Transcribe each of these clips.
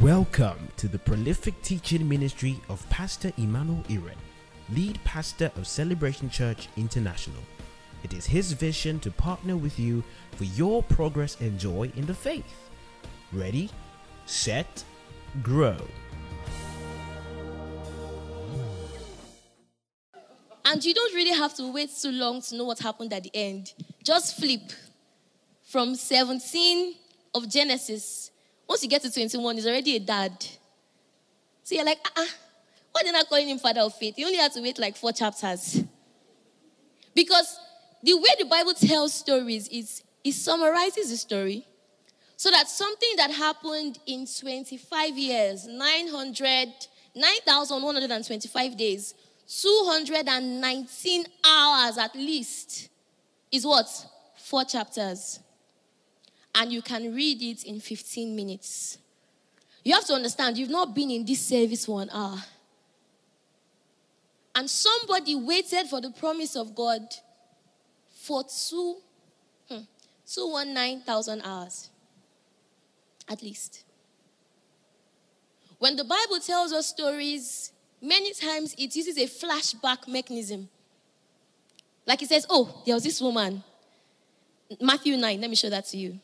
Welcome to the prolific teaching ministry of Pastor Emmanuel Iren, lead pastor of Celebration Church International. It is his vision to partner with you for your progress and joy in the faith. Ready, set, grow. And you don't really have to wait too long to know what happened at the end. Just flip from 17 of Genesis. Once you get to 21, he's already a dad. So you're like, ah, uh-uh. why did I calling him father of faith? He only had to wait like four chapters. Because the way the Bible tells stories is it summarizes the story so that something that happened in 25 years, 900, 9,125 days, 219 hours at least is what? Four chapters. And you can read it in 15 minutes. You have to understand, you've not been in this service for an hour. And somebody waited for the promise of God for two, hmm, 219,000 hours at least. When the Bible tells us stories, many times it uses a flashback mechanism. Like it says, oh, there was this woman. Matthew 9, let me show that to you.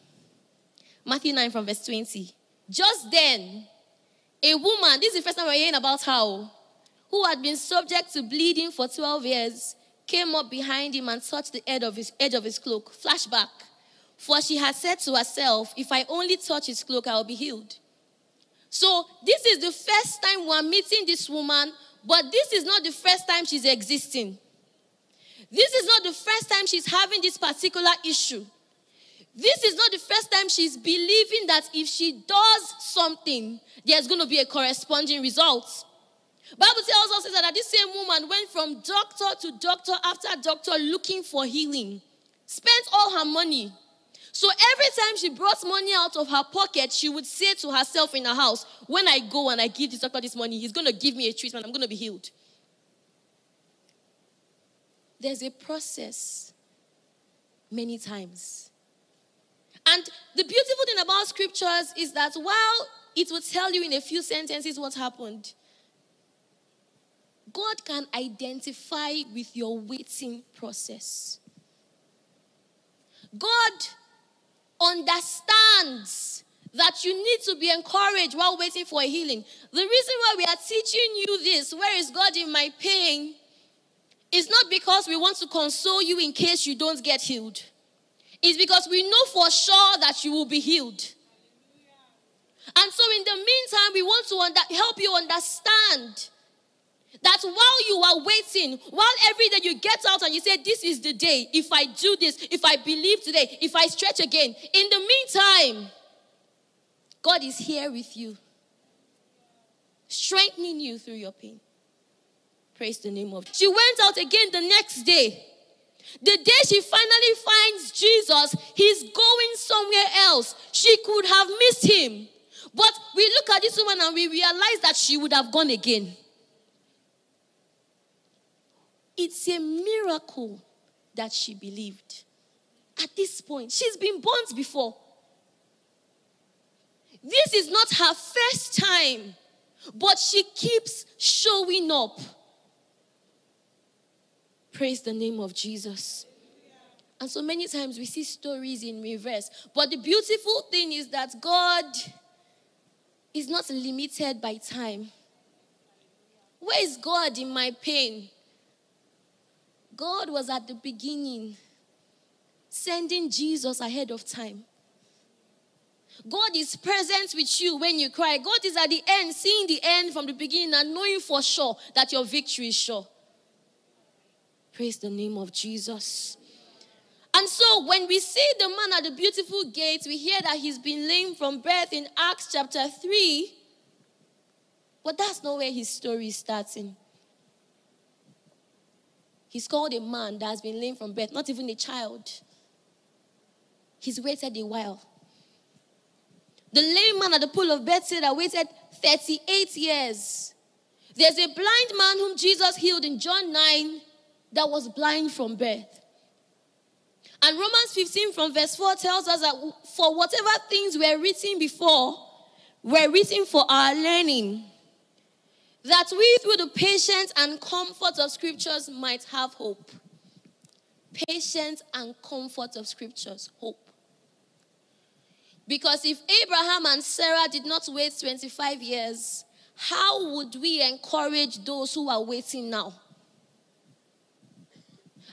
Matthew 9 from verse 20. Just then, a woman, this is the first time we're hearing about how, who had been subject to bleeding for 12 years, came up behind him and touched the edge of his, edge of his cloak. Flashback. For she had said to herself, If I only touch his cloak, I will be healed. So, this is the first time we're meeting this woman, but this is not the first time she's existing. This is not the first time she's having this particular issue. This is not the first time she's believing that if she does something, there's going to be a corresponding result. Bible tells us that this same woman went from doctor to doctor after doctor looking for healing, spent all her money, so every time she brought money out of her pocket, she would say to herself in her house, When I go and I give this doctor this money, he's going to give me a treatment, I'm going to be healed. There's a process many times. And the beautiful thing about scriptures is that while it will tell you in a few sentences what happened, God can identify with your waiting process. God understands that you need to be encouraged while waiting for a healing. The reason why we are teaching you this, where is God in my pain, is not because we want to console you in case you don't get healed. It's because we know for sure that you will be healed. And so, in the meantime, we want to under- help you understand that while you are waiting, while every day you get out and you say, This is the day, if I do this, if I believe today, if I stretch again, in the meantime, God is here with you, strengthening you through your pain. Praise the name of. She went out again the next day. The day she finally finds Jesus, he's going somewhere else. She could have missed him. But we look at this woman and we realize that she would have gone again. It's a miracle that she believed. At this point, she's been burnt before. This is not her first time, but she keeps showing up. Praise the name of Jesus. And so many times we see stories in reverse. But the beautiful thing is that God is not limited by time. Where is God in my pain? God was at the beginning, sending Jesus ahead of time. God is present with you when you cry. God is at the end, seeing the end from the beginning and knowing for sure that your victory is sure. Praise the name of Jesus. And so when we see the man at the beautiful gate, we hear that he's been lame from birth in Acts chapter 3. But that's not where his story is starting. He's called a man that has been lame from birth, not even a child. He's waited a while. The lame man at the pool of Bethesda waited 38 years. There's a blind man whom Jesus healed in John 9 that was blind from birth. And Romans 15 from verse 4 tells us that for whatever things were written before were written for our learning, that we, through the patience and comfort of scriptures, might have hope. Patience and comfort of scriptures, hope. Because if Abraham and Sarah did not wait 25 years, how would we encourage those who are waiting now?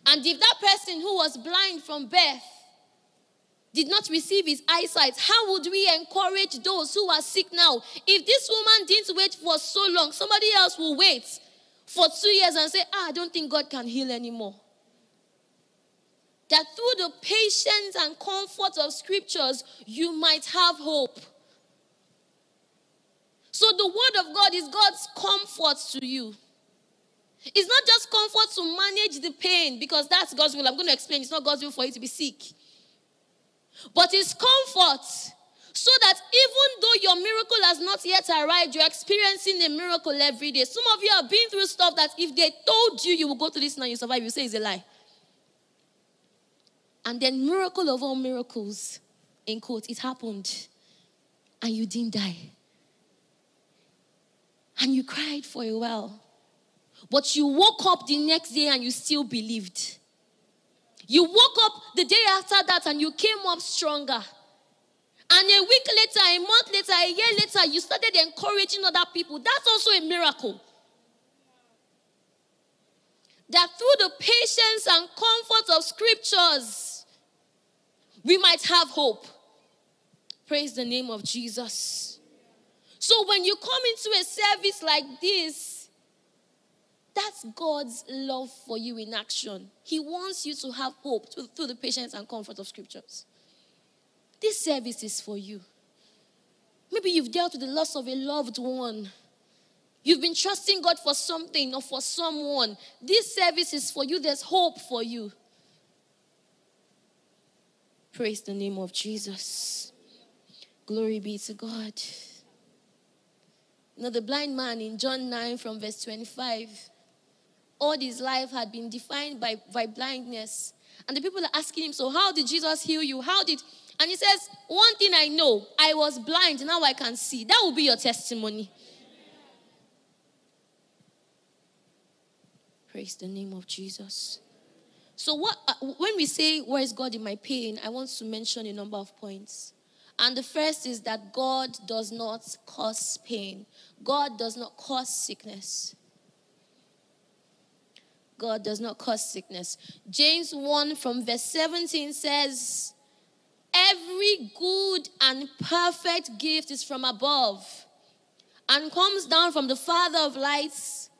And if that person who was blind from birth did not receive his eyesight, how would we encourage those who are sick now? If this woman didn't wait for so long, somebody else will wait for two years and say, ah, I don't think God can heal anymore. That through the patience and comfort of scriptures, you might have hope. So the word of God is God's comfort to you. It's not just comfort to manage the pain because that's God's will. I'm going to explain. It's not God's will for you to be sick. But it's comfort so that even though your miracle has not yet arrived, you're experiencing a miracle every day. Some of you have been through stuff that if they told you you will go to this and you survive, you say it's a lie. And then, miracle of all miracles, in quote, it happened. And you didn't die. And you cried for a while. But you woke up the next day and you still believed. You woke up the day after that and you came up stronger. And a week later, a month later, a year later, you started encouraging other people. That's also a miracle. That through the patience and comfort of scriptures, we might have hope. Praise the name of Jesus. So when you come into a service like this, that's God's love for you in action. He wants you to have hope through the patience and comfort of scriptures. This service is for you. Maybe you've dealt with the loss of a loved one. You've been trusting God for something or for someone. This service is for you. There's hope for you. Praise the name of Jesus. Glory be to God. Now, the blind man in John 9 from verse 25 all his life had been defined by, by blindness. And the people are asking him, So, how did Jesus heal you? How did. And he says, One thing I know, I was blind, now I can see. That will be your testimony. Praise the name of Jesus. So, what, uh, when we say, Where is God in my pain? I want to mention a number of points. And the first is that God does not cause pain, God does not cause sickness. God does not cause sickness. James 1 from verse 17 says, Every good and perfect gift is from above and comes down from the Father of lights,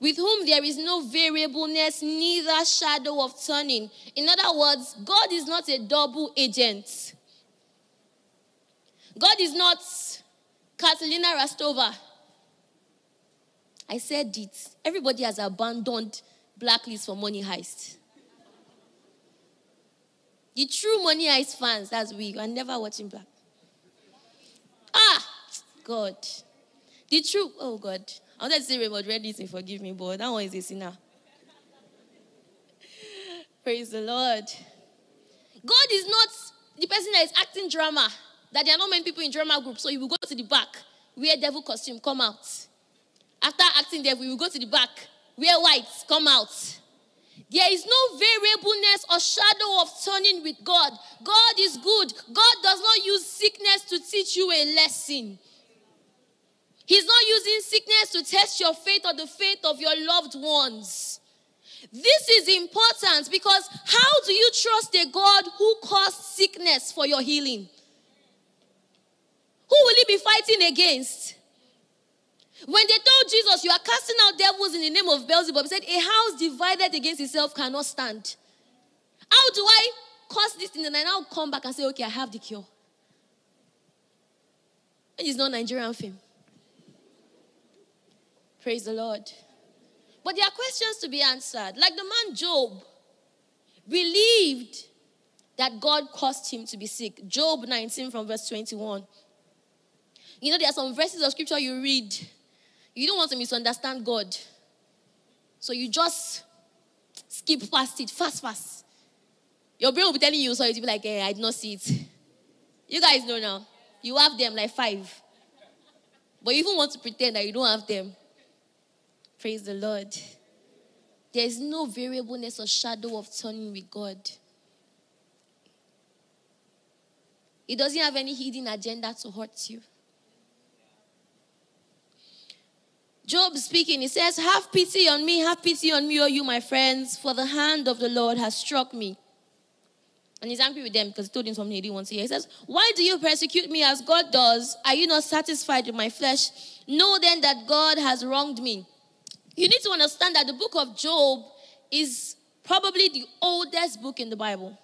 with whom there is no variableness, neither shadow of turning. In other words, God is not a double agent. God is not Katarina Rostova. I said it. Everybody has abandoned blacklist for money heist. The true money heist fans, that's we. are never watching black. Ah, God. The true, oh God. I wanted to say Raymond Reddington, forgive me, but that one is a sinner. Praise the Lord. God is not the person that is acting drama. That there are not many people in drama group, so you will go to the back, wear devil costume, come out. After acting devil, you will go to the back, wear white, come out. There is no variableness or shadow of turning with God. God is good. God does not use sickness to teach you a lesson. He's not using sickness to test your faith or the faith of your loved ones. This is important because how do you trust a God who caused sickness for your healing? Who will he be fighting against? When they told Jesus, You are casting out devils in the name of Beelzebub, he said, A house divided against itself cannot stand. How do I cause this thing and I now come back and say, Okay, I have the cure? It is not Nigerian film. Praise the Lord. But there are questions to be answered. Like the man Job believed that God caused him to be sick. Job 19 from verse 21. You know, there are some verses of scripture you read you don't want to misunderstand God. So you just skip past it, fast, fast. Your brain will be telling you, so you'll be like, hey, I did not see it. You guys know now. You have them like five. But you even want to pretend that you don't have them. Praise the Lord. There is no variableness or shadow of turning with God. He doesn't have any hidden agenda to hurt you. Job speaking, he says, Have pity on me, have pity on me, O you, my friends, for the hand of the Lord has struck me. And he's angry with them because he told him something he didn't want to hear. He says, Why do you persecute me as God does? Are you not satisfied with my flesh? Know then that God has wronged me. You need to understand that the book of Job is probably the oldest book in the Bible.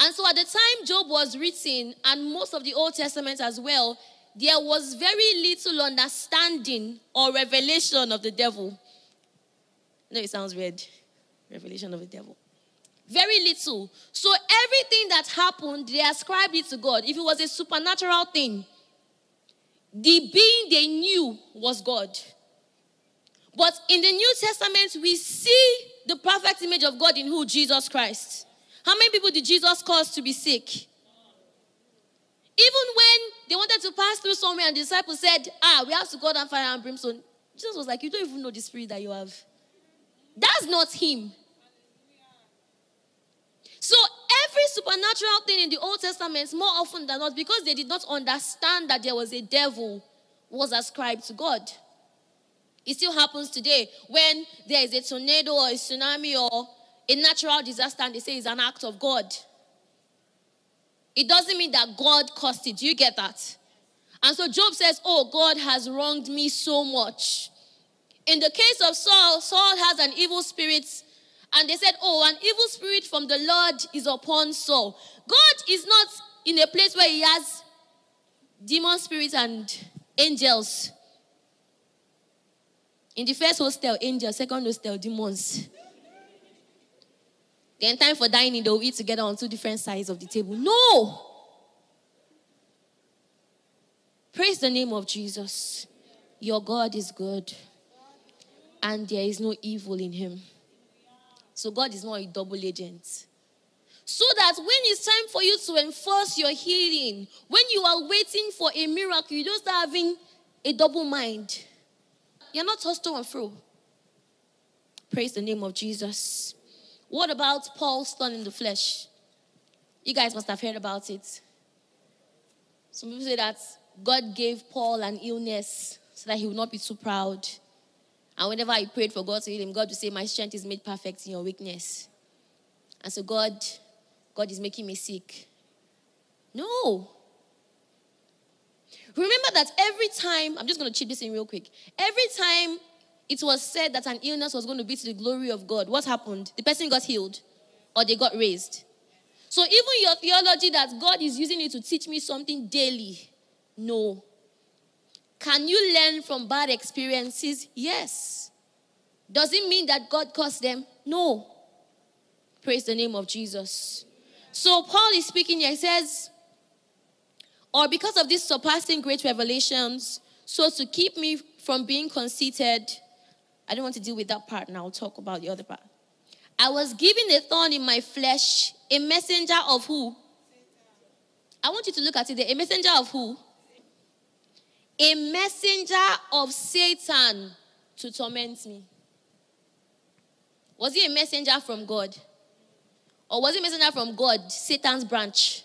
And so at the time Job was written, and most of the Old Testament as well, there was very little understanding or revelation of the devil. Know it sounds weird. Revelation of the devil. Very little. So everything that happened, they ascribed it to God. If it was a supernatural thing, the being they knew was God. But in the New Testament, we see the perfect image of God in who? Jesus Christ. How many people did Jesus cause to be sick? Even when they wanted to pass through somewhere and the disciples said, Ah, we have to go down fire and brimstone. Jesus was like, You don't even know the spirit that you have. That's not him. So every supernatural thing in the Old Testament, more often than not, because they did not understand that there was a devil, was ascribed to God. It still happens today when there is a tornado or a tsunami or a natural disaster and they say it's an act of God. It doesn't mean that God caused it. Do you get that? And so Job says, Oh, God has wronged me so much. In the case of Saul, Saul has an evil spirit, and they said, Oh, an evil spirit from the Lord is upon Saul. God is not in a place where he has demon spirits and angels. In the first hostel, angels, second hostel, demons. Then time for dining, they'll eat together on two different sides of the table. No! Praise the name of Jesus. Your God is good, and there is no evil in him. So God is not a double agent. So that when it's time for you to enforce your healing, when you are waiting for a miracle, you don't start having a double mind. You're not to and fro. Praise the name of Jesus. What about Paul's thorn in the flesh? You guys must have heard about it. Some people say that God gave Paul an illness so that he would not be too proud. And whenever I prayed for God to heal him, God would say, My strength is made perfect in your weakness. And so God, God is making me sick. No. Remember that every time, I'm just going to chip this in real quick. Every time it was said that an illness was going to be to the glory of God, what happened? The person got healed or they got raised. So even your theology that God is using it to teach me something daily, no. Can you learn from bad experiences? Yes. Does it mean that God caused them? No. Praise the name of Jesus. So Paul is speaking here. He says, or because of these surpassing great revelations, so to keep me from being conceited, I don't want to deal with that part now. I'll talk about the other part. I was given a thorn in my flesh, a messenger of who? I want you to look at it there. A messenger of who? A messenger of Satan to torment me. Was he a messenger from God? Or was he a messenger from God, Satan's branch?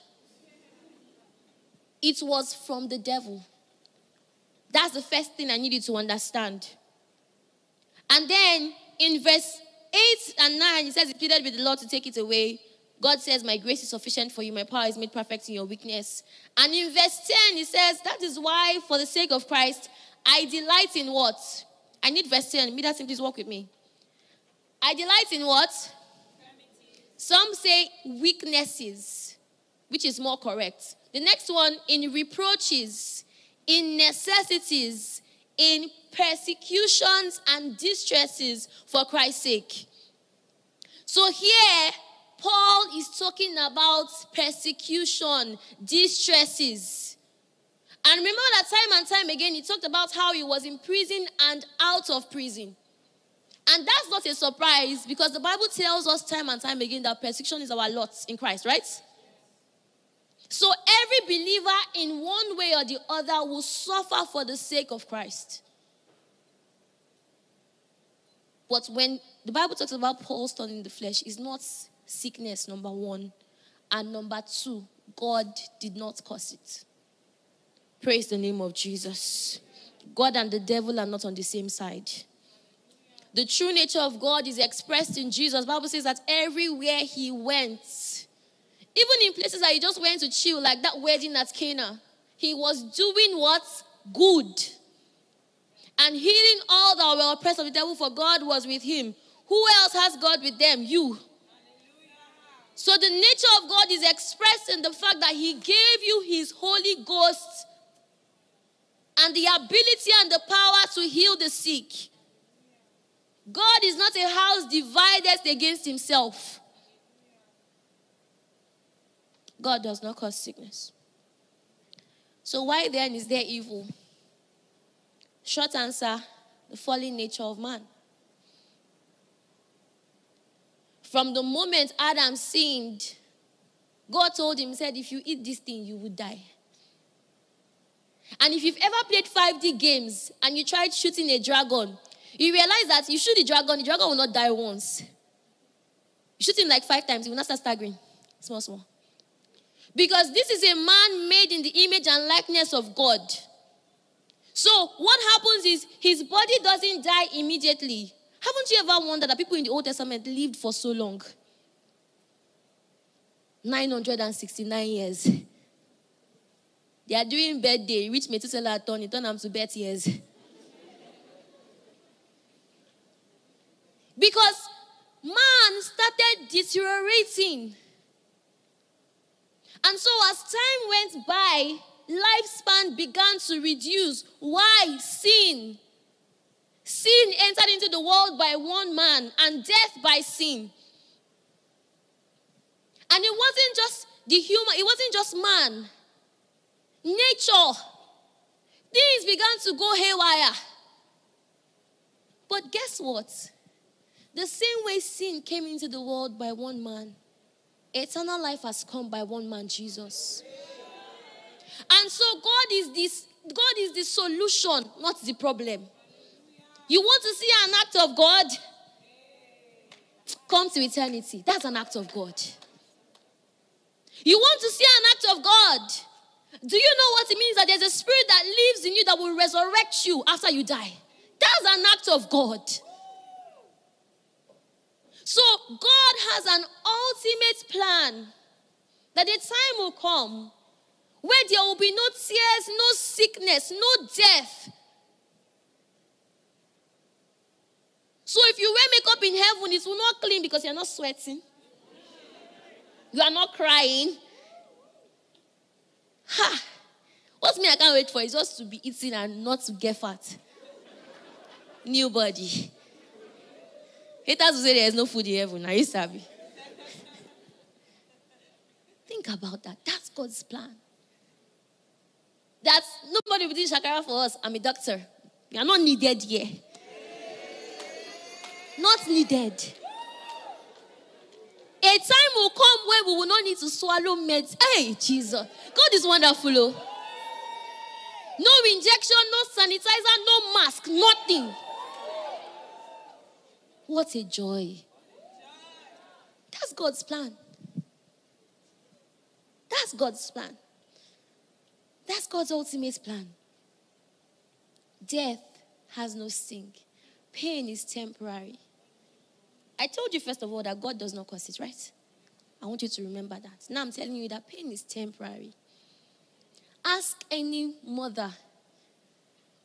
It was from the devil. That's the first thing I needed to understand. And then in verse 8 and 9, he says, He pleaded with the Lord to take it away. God says, My grace is sufficient for you, my power is made perfect in your weakness. And in verse 10, he says, That is why, for the sake of Christ, I delight in what? I need verse 10. Me that please walk with me. I delight in what? Some say weaknesses, which is more correct. The next one, in reproaches, in necessities, in persecutions and distresses for Christ's sake. So here, Paul is talking about persecution, distresses. And remember that time and time again, he talked about how he was in prison and out of prison. And that's not a surprise because the Bible tells us time and time again that persecution is our lot in Christ, right? So every believer in one way or the other will suffer for the sake of Christ. But when the Bible talks about Paul's thorn in the flesh, it's not sickness, number one. And number two, God did not cause it. Praise the name of Jesus. God and the devil are not on the same side. The true nature of God is expressed in Jesus. Bible says that everywhere he went, even in places that he just went to chill, like that wedding at Cana, he was doing what? Good. And healing all that were oppressed of the devil, for God was with him. Who else has God with them? You. So the nature of God is expressed in the fact that He gave you His Holy Ghost and the ability and the power to heal the sick. God is not a house divided against Himself. God does not cause sickness. So, why then is there evil? Short answer the fallen nature of man. From the moment Adam sinned, God told him, He said, if you eat this thing, you will die. And if you've ever played 5D games and you tried shooting a dragon, you realize that you shoot the dragon, the dragon will not die once. You shoot him like five times, he will not start staggering. Small, small. Because this is a man made in the image and likeness of God. So what happens is his body doesn't die immediately. Haven't you ever wondered that people in the Old Testament lived for so long? 969 years. They are doing birthday, reach Methuselah turn, turn them to birth years. because man started deteriorating. And so as time went by, lifespan began to reduce. Why? Sin. Sin entered into the world by one man, and death by sin. And it wasn't just the human, it wasn't just man. Nature. Things began to go haywire. But guess what? The same way sin came into the world by one man, eternal life has come by one man, Jesus. And so God is this God is the solution, not the problem. You want to see an act of God? Come to eternity. That's an act of God. You want to see an act of God? Do you know what it means that there's a spirit that lives in you that will resurrect you after you die? That's an act of God. So God has an ultimate plan that a time will come where there will be no tears, no sickness, no death, So if you wear makeup in heaven, it will not clean because you're not sweating. You are not crying. Ha! What me I can't wait for is just to be eating and not to get fat. New body. Haters will say there's no food in heaven. Are you savvy? Think about that. That's God's plan. That's nobody will do shakara for us. I'm a doctor. You are not needed here. Not needed. A time will come where we will not need to swallow meds. Hey, Jesus. God is wonderful. Oh. No injection, no sanitizer, no mask, nothing. What a joy. That's God's plan. That's God's plan. That's God's ultimate plan. Death has no sting, pain is temporary. I told you, first of all, that God does not cause it, right? I want you to remember that. Now I'm telling you that pain is temporary. Ask any mother,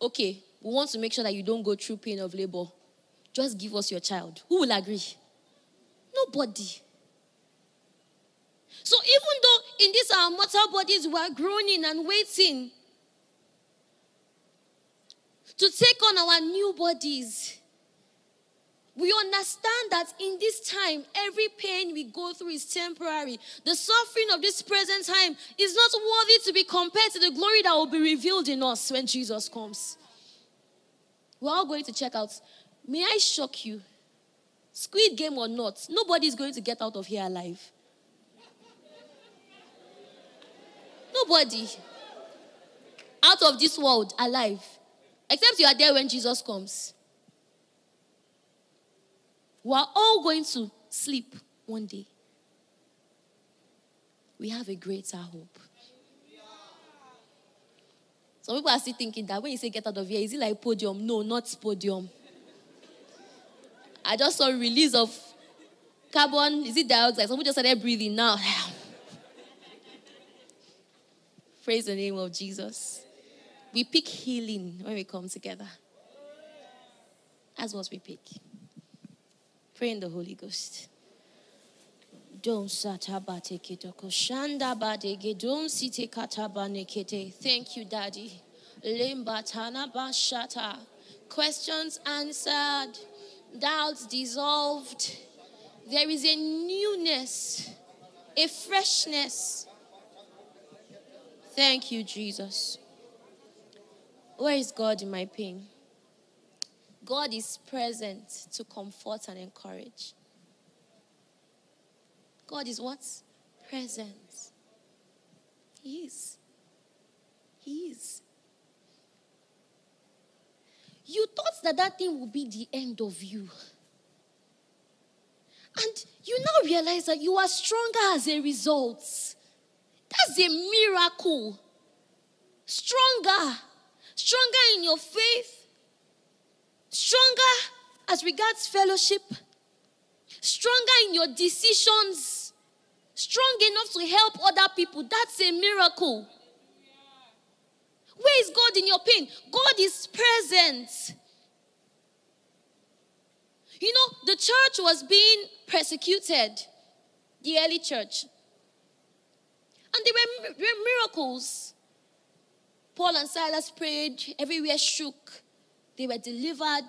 okay, we want to make sure that you don't go through pain of labor. Just give us your child. Who will agree? Nobody. So even though in these our mortal bodies we are groaning and waiting to take on our new bodies, we understand that in this time, every pain we go through is temporary. The suffering of this present time is not worthy to be compared to the glory that will be revealed in us when Jesus comes. We're all going to check out. May I shock you? Squid game or not, nobody is going to get out of here alive. Nobody out of this world alive. Except you are there when Jesus comes. We are all going to sleep one day. We have a greater hope. Some people are still thinking that when you say get out of here, is it like podium? No, not podium. I just saw release of carbon, is it dioxide? Someone just started breathing now. Praise the name of Jesus. We pick healing when we come together. That's what we pick. Pray in the Holy Ghost. Don't shanda don't Thank you, Daddy. Limbatana bashata. Questions answered, doubts dissolved. There is a newness, a freshness. Thank you, Jesus. Where is God in my pain? God is present to comfort and encourage. God is what? Present. He is. He is. You thought that that thing would be the end of you. And you now realize that you are stronger as a result. That's a miracle. Stronger stronger in your faith, stronger as regards fellowship, stronger in your decisions, strong enough to help other people. That's a miracle. Where is God in your pain? God is present. You know, the church was being persecuted, the early church. And there were, were miracles. Paul and Silas prayed, everywhere shook. They were delivered.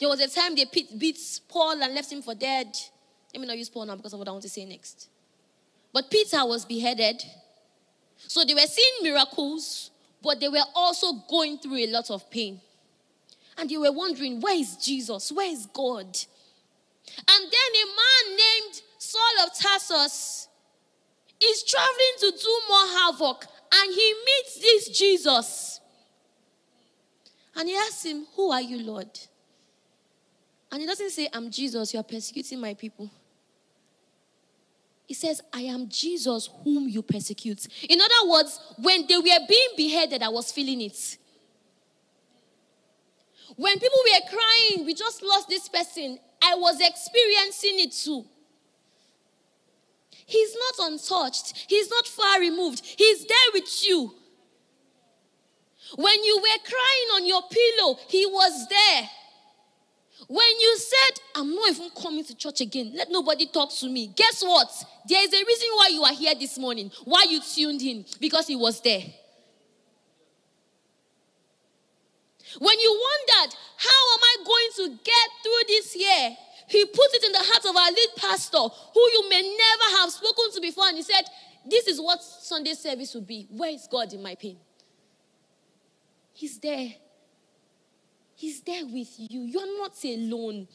There was a time they beat Paul and left him for dead. Let me not use Paul now because of what I want to say next. But Peter was beheaded. So they were seeing miracles, but they were also going through a lot of pain. And they were wondering, where is Jesus? Where is God? And then a man named Saul of Tarsus is traveling to do more havoc and he meets this Jesus. And he asks him, Who are you, Lord? And he doesn't say, I'm Jesus, you are persecuting my people. He says, I am Jesus whom you persecute. In other words, when they were being beheaded, I was feeling it. When people were crying, we just lost this person, I was experiencing it too. He's not untouched. He's not far removed. He's there with you. When you were crying on your pillow, He was there. When you said, I'm not even coming to church again, let nobody talk to me. Guess what? There is a reason why you are here this morning, why you tuned in, because He was there. When you wondered, how am I going to get through this year? He put it in the heart of our lead pastor, who you may never have spoken to before, and he said, This is what Sunday service will be. Where is God in my pain? He's there. He's there with you. You're not alone.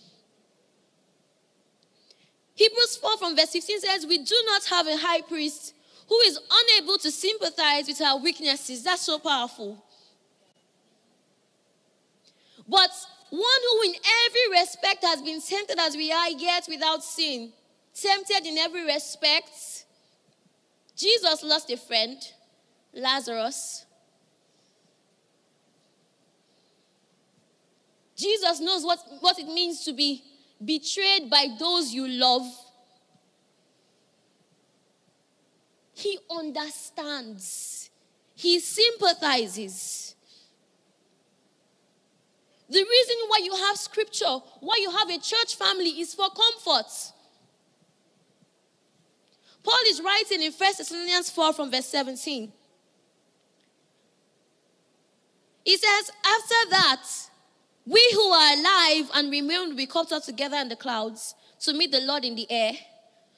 Hebrews 4 from verse 15 says, We do not have a high priest who is unable to sympathize with our weaknesses. That's so powerful. But one who in every respect has been tempted as we are, yet without sin. Tempted in every respect. Jesus lost a friend, Lazarus. Jesus knows what, what it means to be betrayed by those you love. He understands, he sympathizes. The reason why you have scripture, why you have a church family is for comfort. Paul is writing in 1 Thessalonians 4 from verse 17. He says, After that, we who are alive and remain will be caught up together in the clouds to meet the Lord in the air.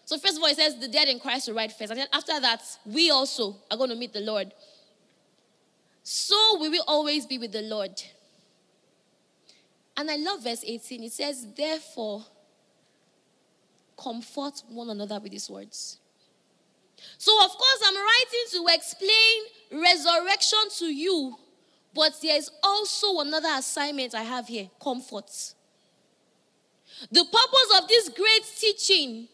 So, first of all, he says, The dead in Christ will rise first. And then after that, we also are going to meet the Lord. So we will always be with the Lord. And I love verse 18. It says, Therefore, comfort one another with these words. So, of course, I'm writing to explain resurrection to you, but there is also another assignment I have here comfort. The purpose of this great teaching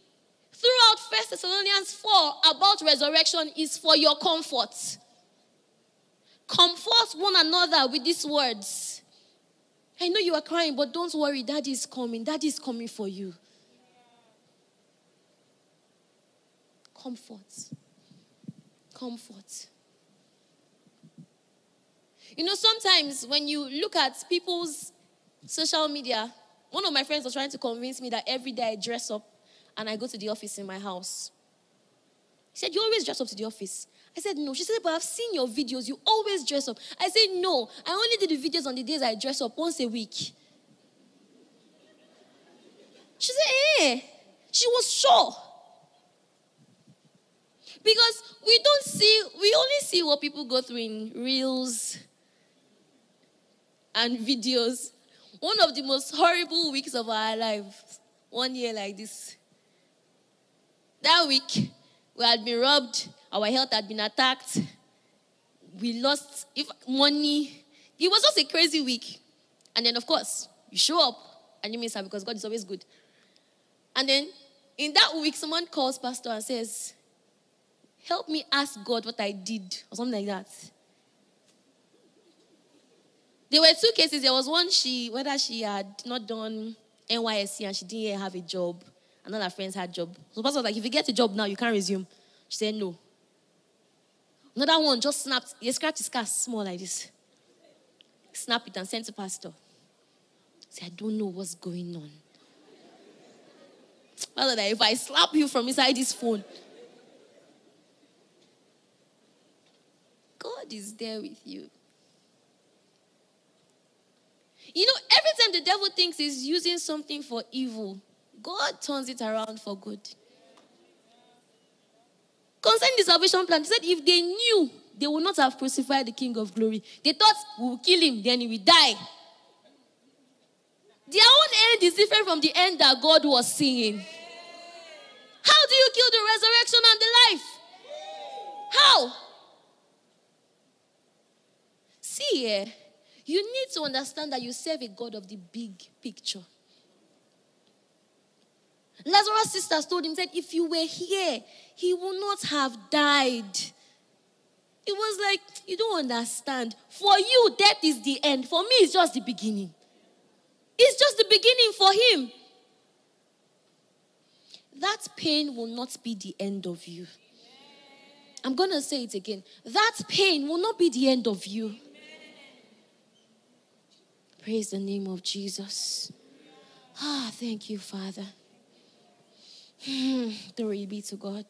throughout First Thessalonians 4 about resurrection is for your comfort. Comfort one another with these words. I know you are crying, but don't worry, Daddy is coming. Daddy is coming for you. Comfort. Comfort. You know, sometimes when you look at people's social media, one of my friends was trying to convince me that every day I dress up and I go to the office in my house. He said, You always dress up to the office. I said, No. She said, But I've seen your videos. You always dress up. I said, No. I only do the videos on the days I dress up once a week. She said, Eh. She was sure. Because we don't see, we only see what people go through in reels and videos. One of the most horrible weeks of our lives, one year like this. That week, we had been robbed, our health had been attacked, we lost if money. It was just a crazy week. And then, of course, you show up and you miss her because God is always good. And then in that week, someone calls Pastor and says, Help me ask God what I did, or something like that. There were two cases. There was one she, whether she had not done NYSC and she didn't have a job, and all her friends had job. So pastor was like, if you get a job now, you can't resume. She said no. Another one just snapped. He scratched his car small like this. Snap it and sent to pastor. Say, I don't know what's going on. Father, if I slap you from inside this phone, God is there with you. You know, every time the devil thinks he's using something for evil, God turns it around for good. Concerning the salvation plan, he said if they knew, they would not have crucified the King of Glory. They thought we will kill him, then he will die. Their own end is different from the end that God was seeing. How do you kill the resurrection and the life? How? See here, you need to understand that you serve a God of the big picture. Lazarus' sisters told him, said, if you were here, he would not have died. It was like, you don't understand. For you, death is the end. For me, it's just the beginning. It's just the beginning for him. That pain will not be the end of you. I'm going to say it again. That pain will not be the end of you. Praise the name of Jesus. Ah, thank you, Father. Glory be to God.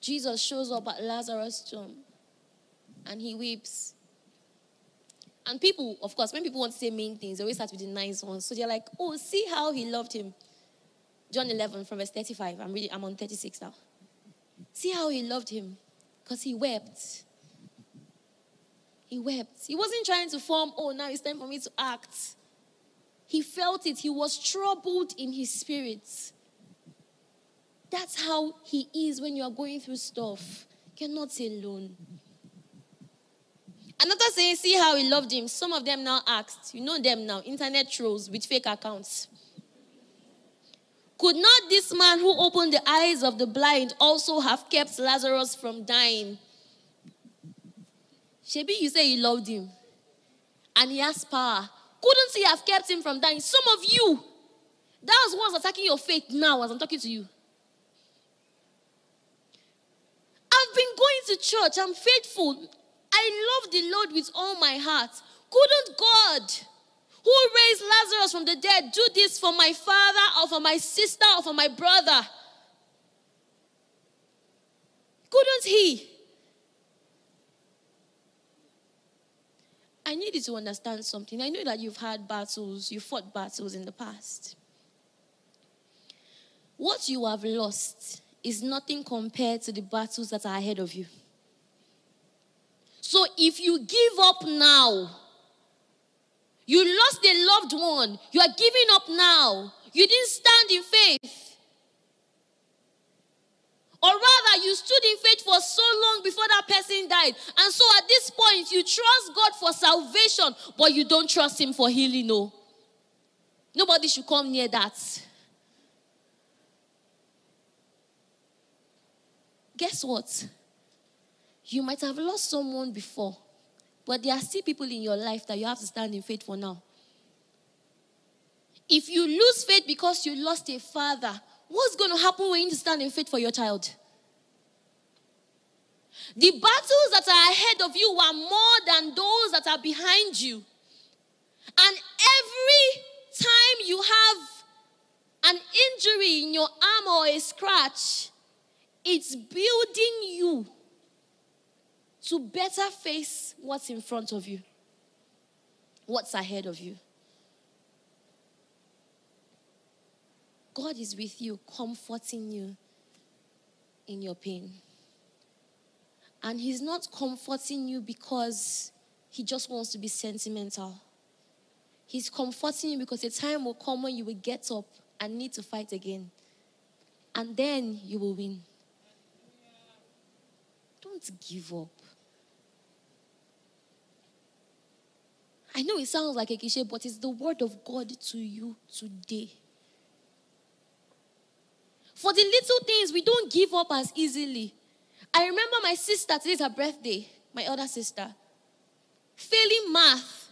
Jesus shows up at Lazarus' tomb and he weeps. And people, of course, when people want to say mean things, they always start with the nice ones. So they're like, oh, see how he loved him. John 11 from verse 35. I'm reading, I'm on 36 now. See how he loved him because he wept. He wept. He wasn't trying to form, oh, now it's time for me to act. He felt it. He was troubled in his spirit. That's how he is when you are going through stuff. You're not alone. Another saying, see how he loved him. Some of them now asked, you know them now, internet trolls with fake accounts. Could not this man who opened the eyes of the blind also have kept Lazarus from dying? Shebi, you say you loved him and he has power. Couldn't he have kept him from dying? Some of you, that was what's attacking your faith now as I'm talking to you. I've been going to church, I'm faithful. I love the Lord with all my heart. Couldn't God, who raised Lazarus from the dead, do this for my father or for my sister or for my brother? Couldn't He? I need you to understand something. I know that you've had battles, you fought battles in the past. What you have lost is nothing compared to the battles that are ahead of you. So if you give up now, you lost a loved one, you are giving up now, you didn't stand in faith. Or rather, you stood in faith for so long before that person died. And so at this point, you trust God for salvation, but you don't trust Him for healing. No. Nobody should come near that. Guess what? You might have lost someone before, but there are still people in your life that you have to stand in faith for now. If you lose faith because you lost a father, what's going to happen when you stand in faith for your child? The battles that are ahead of you are more than those that are behind you. And every time you have an injury in your arm or a scratch, it's building you to better face what's in front of you, what's ahead of you. God is with you, comforting you in your pain. And He's not comforting you because He just wants to be sentimental. He's comforting you because a time will come when you will get up and need to fight again. And then you will win. Don't give up. I know it sounds like a cliche, but it's the word of God to you today. For the little things, we don't give up as easily. I remember my sister, today's her birthday, my other sister, failing math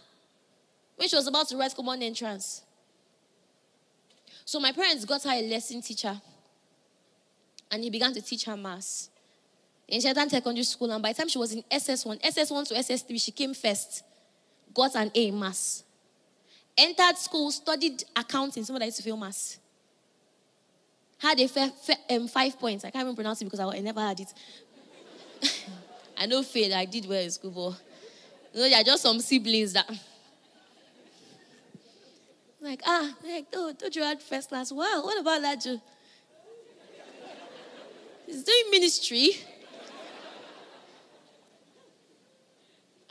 when she was about to write common entrance. So my parents got her a lesson teacher, and he began to teach her math. In Shetan Secondary School, and by the time she was in SS1, SS1 to SS3, she came first, got an A in math. Entered school, studied accounting, that used to fail math had a fair, fair, um, five points. I can't even pronounce it because I, I never had it. I know fail. I did well in school, but you know, there are just some siblings that. Like, ah, like, oh, don't you had first class? Wow, what about that? He's doing ministry.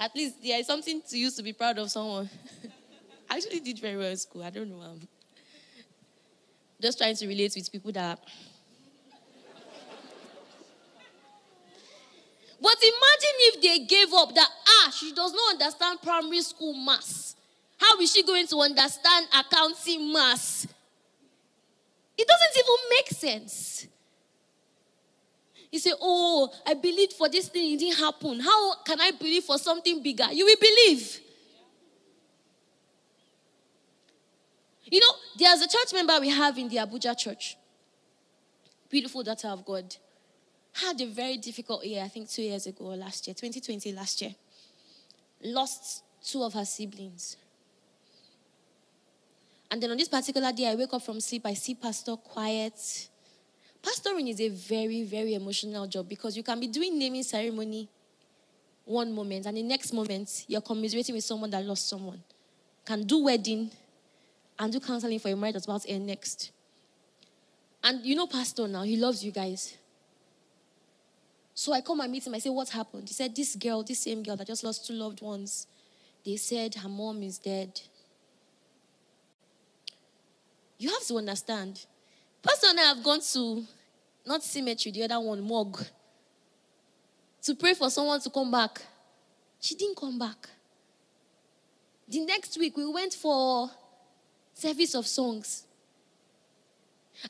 At least there is something to use to be proud of someone. I actually did very well in school. I don't know. I'm just trying to relate with people that. but imagine if they gave up that, ah, she does not understand primary school maths. How is she going to understand accounting maths? It doesn't even make sense. You say, Oh, I believed for this thing, it didn't happen. How can I believe for something bigger? You will believe. You know, there's a church member we have in the Abuja church. Beautiful daughter of God. Had a very difficult year, I think two years ago, or last year, 2020, last year. Lost two of her siblings. And then on this particular day, I wake up from sleep, I see Pastor quiet. Pastoring is a very, very emotional job because you can be doing naming ceremony one moment, and the next moment, you're commiserating with someone that lost someone. Can do wedding, and do counseling for your marriage that's about to end next. And you know, Pastor now, he loves you guys. So I come and meet him. I say, What happened? He said, This girl, this same girl that just lost two loved ones, they said her mom is dead. You have to understand. Pastor and I have gone to not cemetery, the other one, morgue, to pray for someone to come back. She didn't come back. The next week, we went for service of songs.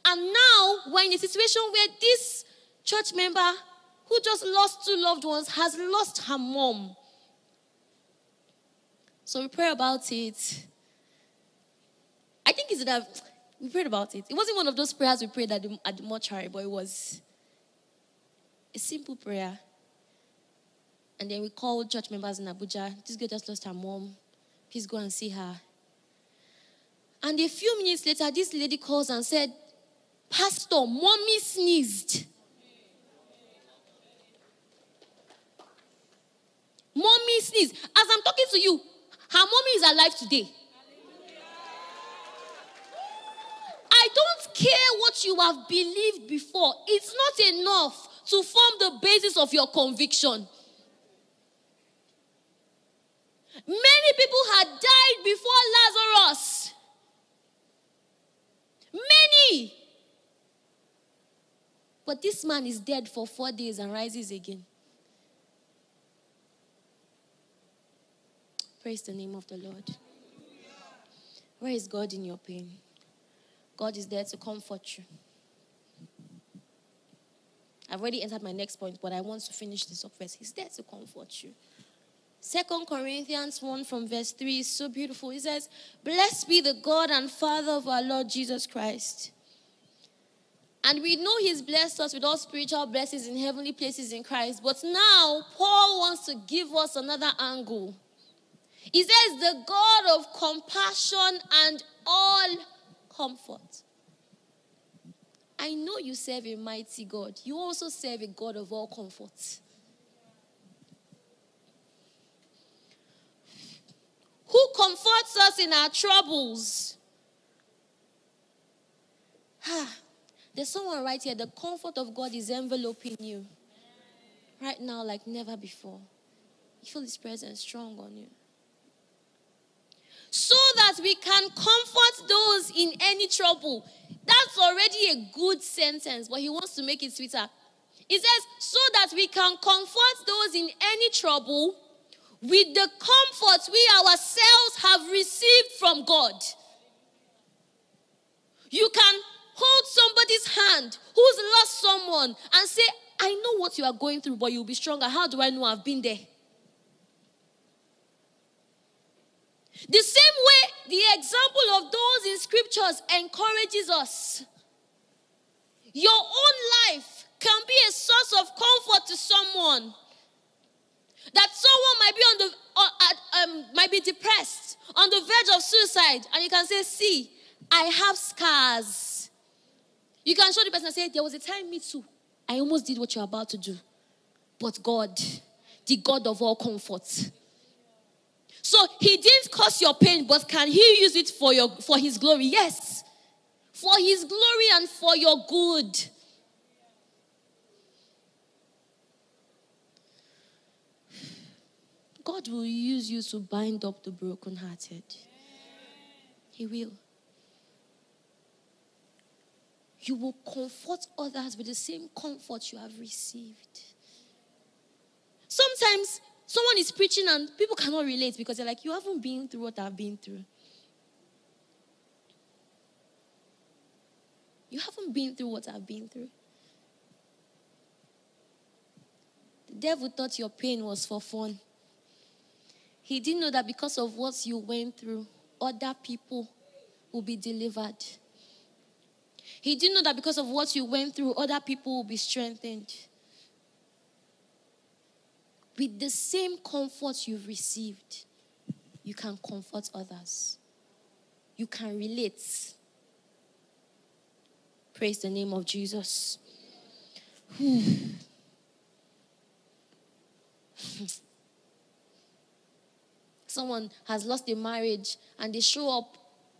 And now we're in a situation where this church member who just lost two loved ones has lost her mom. So we pray about it. I think it's that we prayed about it. It wasn't one of those prayers we prayed at the, at the mortuary, but it was a simple prayer. And then we called church members in Abuja. This girl just lost her mom. Please go and see her. And a few minutes later, this lady calls and said, Pastor, mommy sneezed. Mommy sneezed. As I'm talking to you, her mommy is alive today. I don't care what you have believed before, it's not enough to form the basis of your conviction. Many people had died before Lazarus. Many. But this man is dead for four days and rises again. Praise the name of the Lord. Where is God in your pain? God is there to comfort you. I've already entered my next point, but I want to finish this up first. He's there to comfort you. Second Corinthians 1 from verse 3 is so beautiful. It says, Blessed be the God and Father of our Lord Jesus Christ. And we know He's blessed us with all spiritual blessings in heavenly places in Christ. But now, Paul wants to give us another angle. He says, The God of compassion and all comfort. I know you serve a mighty God. You also serve a God of all comfort. Who comforts us in our troubles? Ha! There's someone right here. The comfort of God is enveloping you right now, like never before. You feel His presence strong on you. So that we can comfort those in any trouble. That's already a good sentence, but He wants to make it sweeter. He says, so that we can comfort those in any trouble with the comfort we ourselves have received from God. You can hold somebody's hand who's lost someone and say, I know what you are going through, but you'll be stronger. How do I know I've been there? The same way the example of those in scriptures encourages us. Your own life can be a source of comfort to someone. That someone might be on the uh, um, might be depressed, on the verge of suicide, and you can say, "See, I have scars." You can show the person and say, "There was a time, me too. I almost did what you're about to do, but God, the God of all comfort." So he didn't cause your pain, but can he use it for your for his glory? Yes. For his glory and for your good. God will use you to bind up the brokenhearted. He will. You will comfort others with the same comfort you have received. Sometimes someone is preaching and people cannot relate because they're like, You haven't been through what I've been through. You haven't been through what I've been through. The devil thought your pain was for fun. He didn't know that because of what you went through, other people will be delivered. He didn't know that because of what you went through, other people will be strengthened. With the same comfort you've received, you can comfort others. You can relate. Praise the name of Jesus. someone has lost a marriage and they show up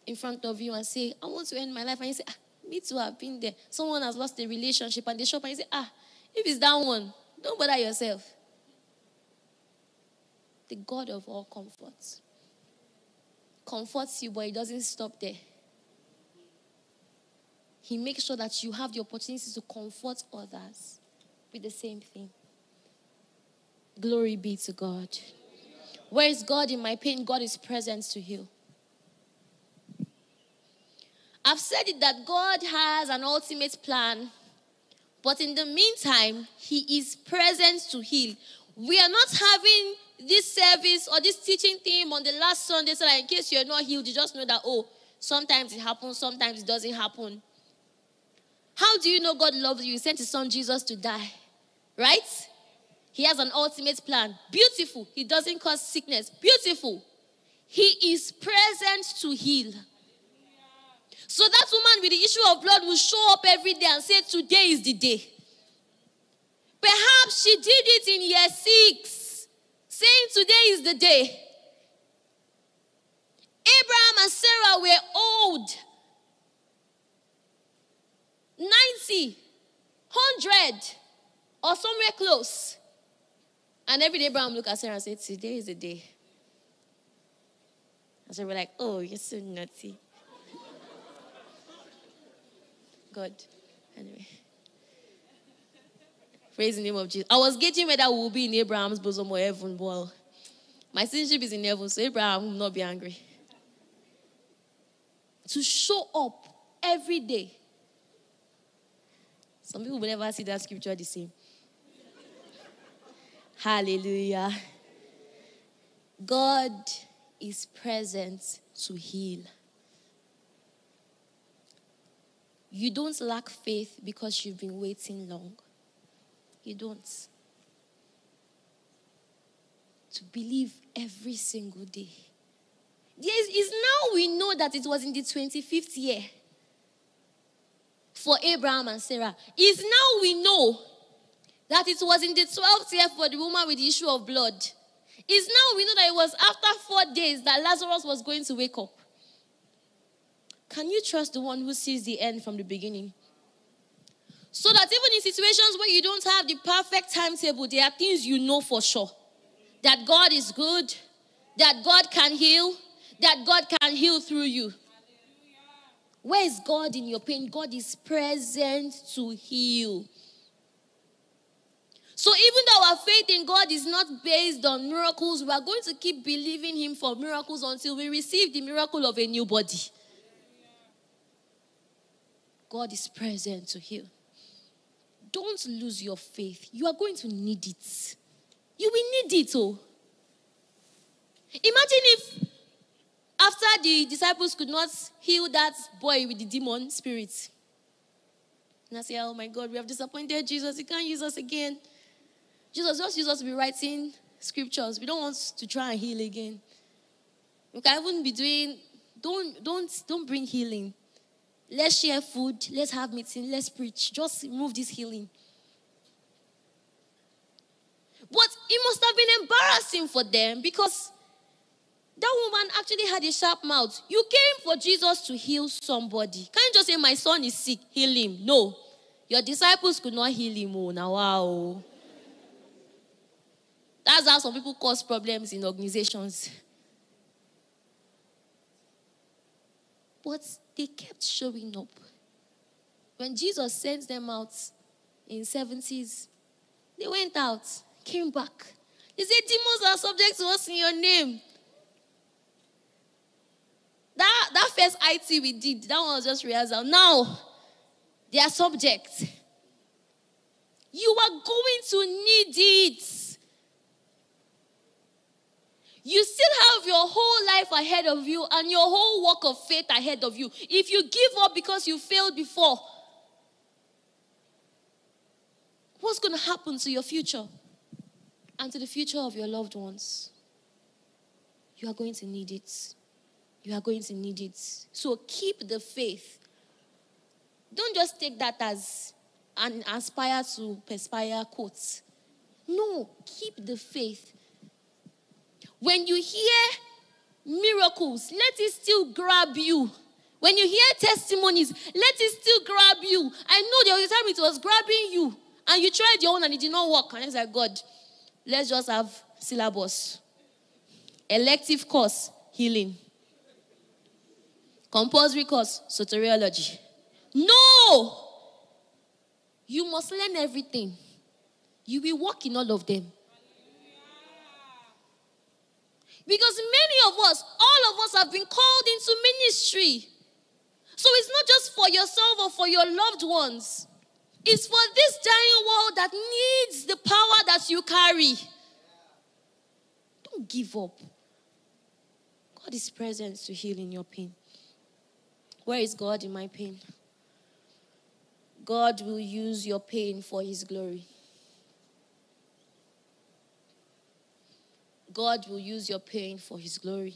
in front of you and say, I want to end my life. And you say, ah, me too, I've been there. Someone has lost a relationship and they show up and you say, ah, if it's that one, don't bother yourself. The God of all comforts comforts you, but He doesn't stop there. He makes sure that you have the opportunity to comfort others with the same thing. Glory be to God. Where is God in my pain? God is present to heal. I've said it that God has an ultimate plan, but in the meantime, He is present to heal. We are not having this service or this teaching theme on the last Sunday so that in case you're not healed, you just know that, oh, sometimes it happens, sometimes it doesn't happen. How do you know God loves you? He sent His Son Jesus to die, right? He has an ultimate plan. Beautiful. He doesn't cause sickness. Beautiful. He is present to heal. So that woman with the issue of blood will show up every day and say, Today is the day. Perhaps she did it in year six, saying, Today is the day. Abraham and Sarah were old 90, 100, or somewhere close. And every day Abraham looked at Sarah and said, Today is the day. And so we're like, Oh, you're so naughty. God. Anyway. Praise the name of Jesus. I was getting whether we will be in Abraham's bosom or heaven. Well, my citizenship is in heaven, so Abraham will not be angry. To show up every day. Some people will never see that scripture the same. Hallelujah. God is present to heal. You don't lack faith because you've been waiting long. You don't. To believe every single day. Is now we know that it was in the 25th year for Abraham and Sarah. Is now we know that it was in the 12th year for the woman with the issue of blood. Is now we know that it was after four days that Lazarus was going to wake up. Can you trust the one who sees the end from the beginning? So that even in situations where you don't have the perfect timetable, there are things you know for sure that God is good, that God can heal, that God can heal through you. Where is God in your pain? God is present to heal. So even though our faith in God is not based on miracles, we are going to keep believing Him for miracles until we receive the miracle of a new body. God is present to heal. Don't lose your faith. You are going to need it. You will need it, oh. Imagine if after the disciples could not heal that boy with the demon spirit. And I say, oh my God, we have disappointed Jesus. He can't use us again. Jesus just use us to be writing scriptures. We don't want to try and heal again. We can even be doing, don't, don't, don't bring healing. Let's share food. Let's have meeting. Let's preach. Just remove this healing. But it must have been embarrassing for them because that woman actually had a sharp mouth. You came for Jesus to heal somebody. Can't you just say, My son is sick, heal him? No. Your disciples could not heal him. Oh, now, wow. Oh. That's how some people cause problems in organizations. But they kept showing up. When Jesus sent them out in 70s, they went out, came back. They said, Demons are subject to us in your name. That, that first IT we did, that one was just rehearsal. Now, they are subject. You are going to need it. You still have your whole life ahead of you and your whole walk of faith ahead of you. If you give up because you failed before, what's going to happen to your future and to the future of your loved ones? You are going to need it. You are going to need it. So keep the faith. Don't just take that as an aspire to perspire quote. No, keep the faith. When you hear miracles, let it still grab you. When you hear testimonies, let it still grab you. I know there was time it was grabbing you, and you tried your own and it did not work. And it's like, God, let's just have syllabus. Elective course, healing. Compulsory course, soteriology. No! You must learn everything. You will work in all of them. Because many of us, all of us have been called into ministry. So it's not just for yourself or for your loved ones. It's for this dying world that needs the power that you carry. Don't give up. God is present to heal in your pain. Where is God in my pain? God will use your pain for his glory. God will use your pain for his glory.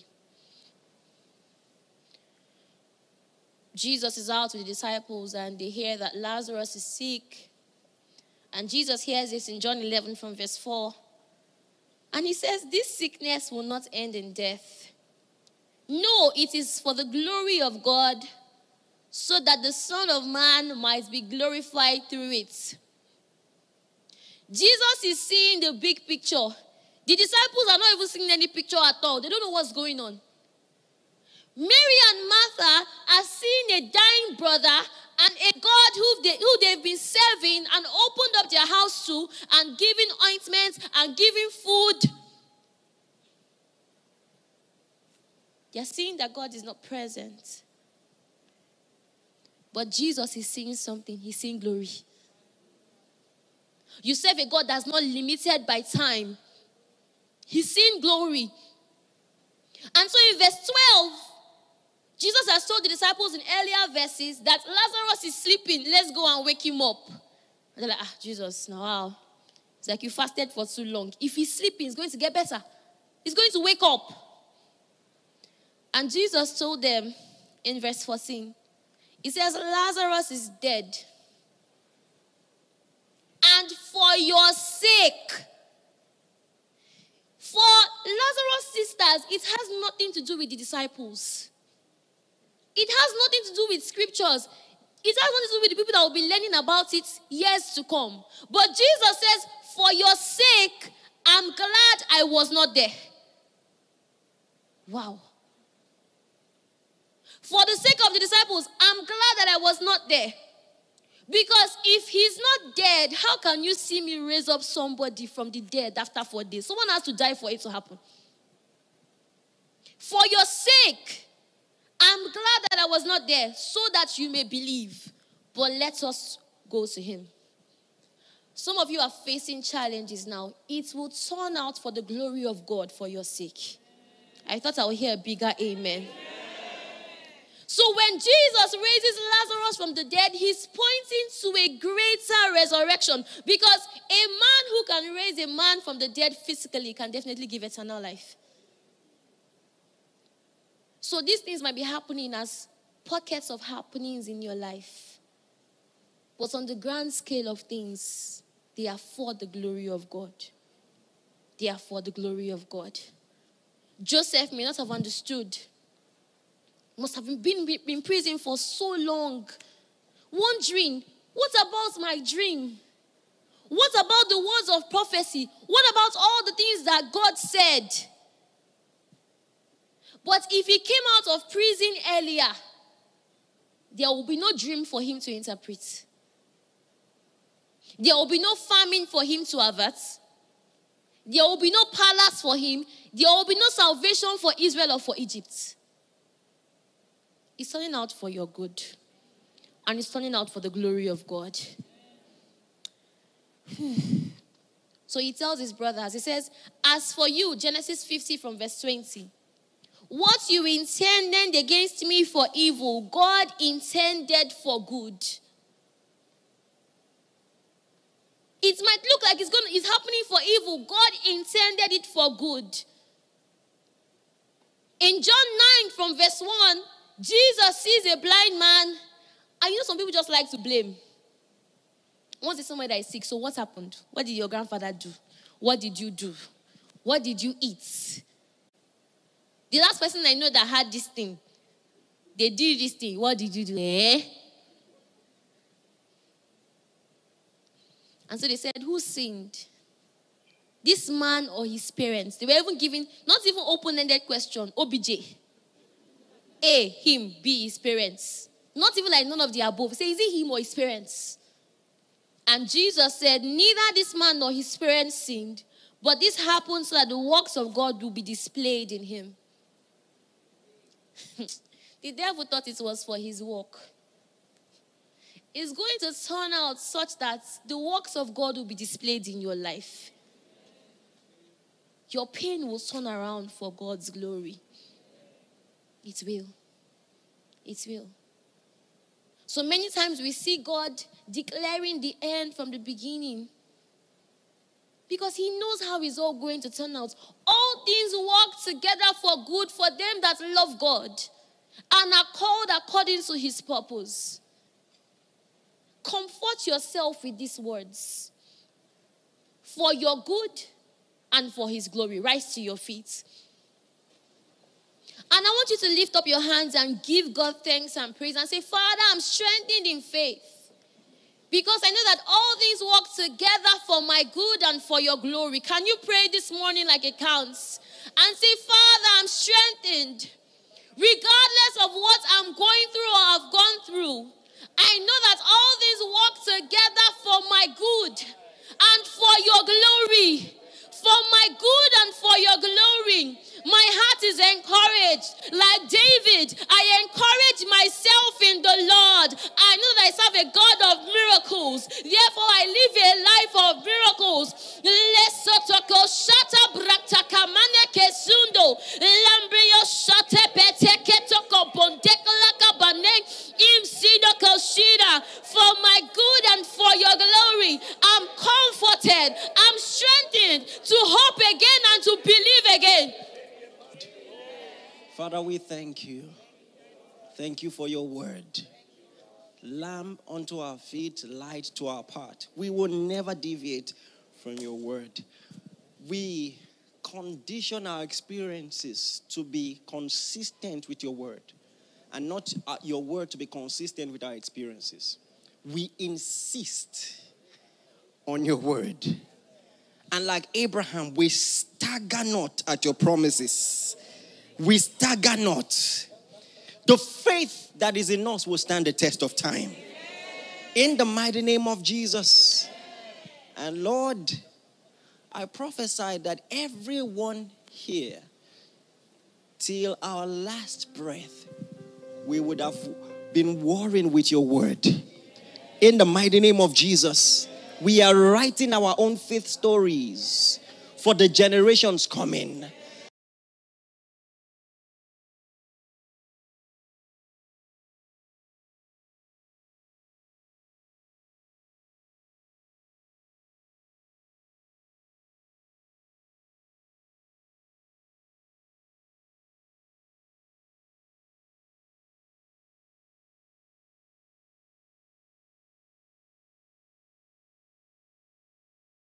Jesus is out with the disciples and they hear that Lazarus is sick. And Jesus hears this in John 11 from verse 4. And he says, This sickness will not end in death. No, it is for the glory of God, so that the Son of Man might be glorified through it. Jesus is seeing the big picture. The disciples are not even seeing any picture at all. They don't know what's going on. Mary and Martha are seeing a dying brother and a God who, they, who they've been serving and opened up their house to and giving ointments and giving food. They're seeing that God is not present. But Jesus is seeing something, he's seeing glory. You serve a God that's not limited by time. He's seeing glory. And so in verse 12, Jesus has told the disciples in earlier verses that Lazarus is sleeping. Let's go and wake him up. And they're like, ah, Jesus, now wow. It's like you fasted for too long. If he's sleeping, he's going to get better. He's going to wake up. And Jesus told them in verse 14, He says, Lazarus is dead. And for your sake, for Lazarus' sisters, it has nothing to do with the disciples. It has nothing to do with scriptures. It has nothing to do with the people that will be learning about it years to come. But Jesus says, For your sake, I'm glad I was not there. Wow. For the sake of the disciples, I'm glad that I was not there. Because if he's not dead, how can you see me raise up somebody from the dead after four days? Someone has to die for it to happen. For your sake, I'm glad that I was not there so that you may believe. But let us go to him. Some of you are facing challenges now. It will turn out for the glory of God for your sake. I thought I would hear a bigger amen. amen. So when Jesus raises Lazarus from the dead, he's pointing to a greater resurrection because a man who can raise a man from the dead physically can definitely give eternal life. So these things might be happening as pockets of happenings in your life. But on the grand scale of things, they are for the glory of God. They are for the glory of God. Joseph may not have understood must have been in prison for so long, wondering, what about my dream? What about the words of prophecy? What about all the things that God said? But if he came out of prison earlier, there will be no dream for him to interpret. There will be no famine for him to avert. There will be no palace for him. There will be no salvation for Israel or for Egypt. It's turning out for your good. And it's turning out for the glory of God. so he tells his brothers, he says, As for you, Genesis 50 from verse 20, what you intended against me for evil, God intended for good. It might look like it's going it's happening for evil. God intended it for good. In John 9 from verse 1, Jesus sees a blind man, and you know, some people just like to blame. Once it's somebody that is sick, so what happened? What did your grandfather do? What did you do? What did you eat? The last person I know that had this thing, they did this thing. What did you do? Eh? And so they said, Who sinned? This man or his parents? They were even giving, not even open ended question, OBJ. A, him, B, his parents. Not even like none of the above. Say, is it him or his parents? And Jesus said, Neither this man nor his parents sinned, but this happened so that the works of God will be displayed in him. the devil thought it was for his work. It's going to turn out such that the works of God will be displayed in your life. Your pain will turn around for God's glory. It will. It will. So many times we see God declaring the end from the beginning because He knows how it's all going to turn out. All things work together for good for them that love God and are called according to His purpose. Comfort yourself with these words for your good and for His glory. Rise to your feet. And I want you to lift up your hands and give God thanks and praise and say, Father, I'm strengthened in faith. Because I know that all things work together for my good and for your glory. Can you pray this morning like it counts? And say, Father, I'm strengthened. Regardless of what I'm going through or I've gone through, I know that all these work together for my good and for your glory. For my good and for your glory. My heart is encouraged. Like David, I encourage myself in the Lord. I know that I serve a God of miracles. Therefore, I live a life of miracles. Lesotoko toko bondeklaka bane. For my good and for your glory, I'm comforted, I'm strengthened to hope again and to believe again. Father, we thank you. Thank you for your word. Lamp unto our feet, light to our path. We will never deviate from your word. We condition our experiences to be consistent with your word and not uh, your word to be consistent with our experiences. We insist on your word. And like Abraham, we stagger not at your promises. We stagger not. The faith that is in us will stand the test of time. In the mighty name of Jesus. And Lord, I prophesy that everyone here, till our last breath, we would have been warring with your word. In the mighty name of Jesus, we are writing our own faith stories for the generations coming.